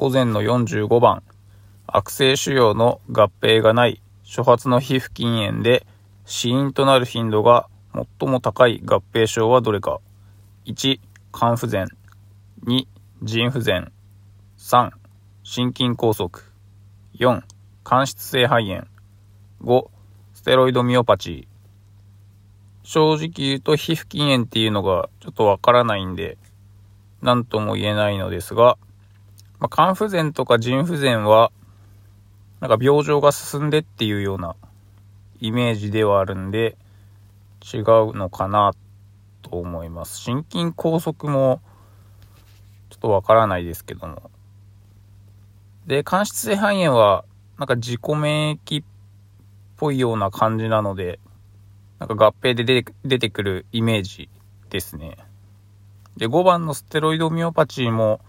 午前の45番、悪性腫瘍の合併がない初発の皮膚筋炎で死因となる頻度が最も高い合併症はどれか ?1、肝不全。2、腎不全。3、心筋梗塞。4、間質性肺炎。5、ステロイドミオパチー。正直言うと皮膚筋炎っていうのがちょっとわからないんで、何とも言えないのですが、まあ、肝不全とか腎不全は、なんか病状が進んでっていうようなイメージではあるんで、違うのかなと思います。心筋梗塞も、ちょっとわからないですけども。で、間質性肺炎は、なんか自己免疫っぽいような感じなので、なんか合併で出てくるイメージですね。で、5番のステロイドミオパチーも、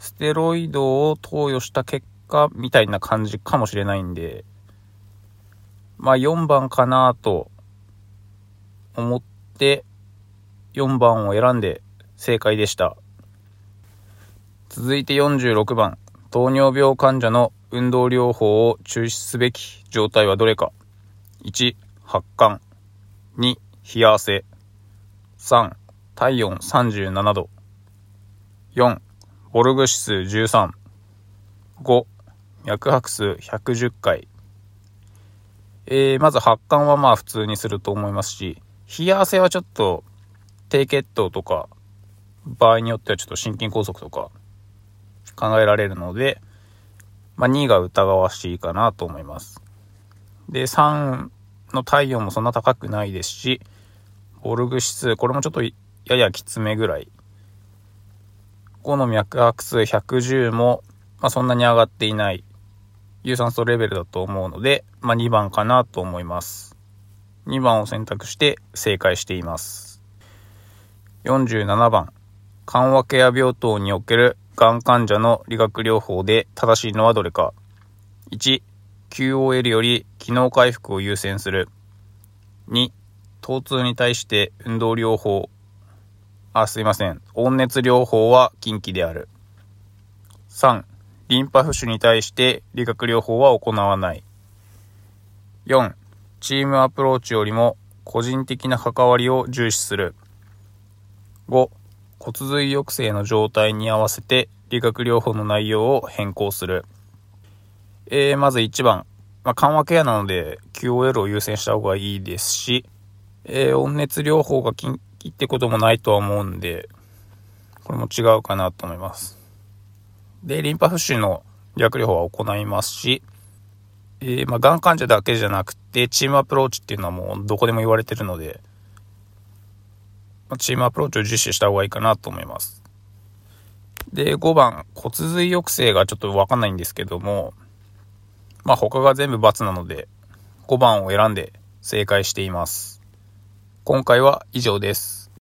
ステロイドを投与した結果みたいな感じかもしれないんで、まあ4番かなと思って4番を選んで正解でした。続いて46番、糖尿病患者の運動療法を中止すべき状態はどれか ?1、発汗。2、冷や汗。3、体温37度。4、ボルグ指数13。5、脈拍数110回。えー、まず発汗はまあ普通にすると思いますし、冷や汗はちょっと低血糖とか、場合によってはちょっと心筋梗塞とか考えられるので、まあ2が疑わしいかなと思います。で、3の体温もそんな高くないですし、ボルグ指数、これもちょっとややきつめぐらい。5の脈拍数110も、まあ、そんなに上がっていない有酸素レベルだと思うので、まあ、2番かなと思います。2番を選択して正解しています。47番、緩和ケア病棟におけるがん患者の理学療法で正しいのはどれか。1、QOL より機能回復を優先する。2、疼痛に対して運動療法。あ、すいません。温熱療法は禁忌である。3、リンパ浮腫に対して理学療法は行わない。4、チームアプローチよりも個人的な関わりを重視する。5、骨髄抑制の状態に合わせて理学療法の内容を変更する。えー、まず1番、まあ、緩和ケアなので QOL を優先した方がいいですし、えー、温熱療法が禁忌ってこともないとは思うんで、これも違うかなと思います。で、リンパ浮腫の理学療法は行いますし、えー、まあ、がん患者だけじゃなくて、チームアプローチっていうのはもうどこでも言われてるので、まあ、チームアプローチを実施した方がいいかなと思います。で、5番、骨髄抑制がちょっとわかんないんですけども、まあ他が全部×なので、5番を選んで正解しています。今回は以上です。